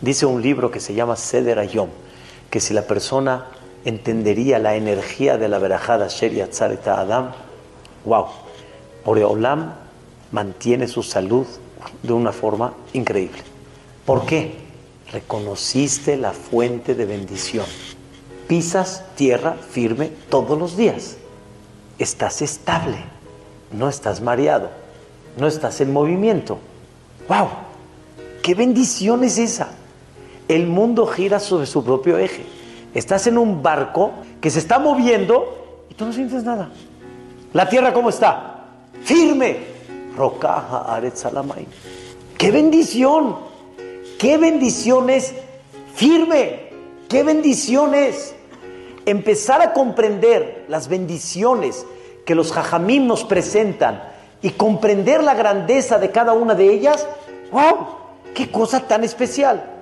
Dice un libro que se llama Seder Ayom, que si la persona entendería la energía de la verajada Sheri Adam, wow, Oreolam mantiene su salud de una forma increíble. ¿Por qué? Reconociste la fuente de bendición. Pisas tierra firme todos los días. Estás estable, no estás mareado, no estás en movimiento. ¡Wow! ¡Qué bendición es esa! El mundo gira sobre su propio eje. Estás en un barco que se está moviendo y tú no sientes nada. ¿La tierra cómo está? Firme. Rocaja Aretzalamay. ¡Qué bendición! ¡Qué bendición es firme! ¡Qué bendición es! Empezar a comprender las bendiciones que los jajamim nos presentan y comprender la grandeza de cada una de ellas. ¡Wow! ¡Qué cosa tan especial!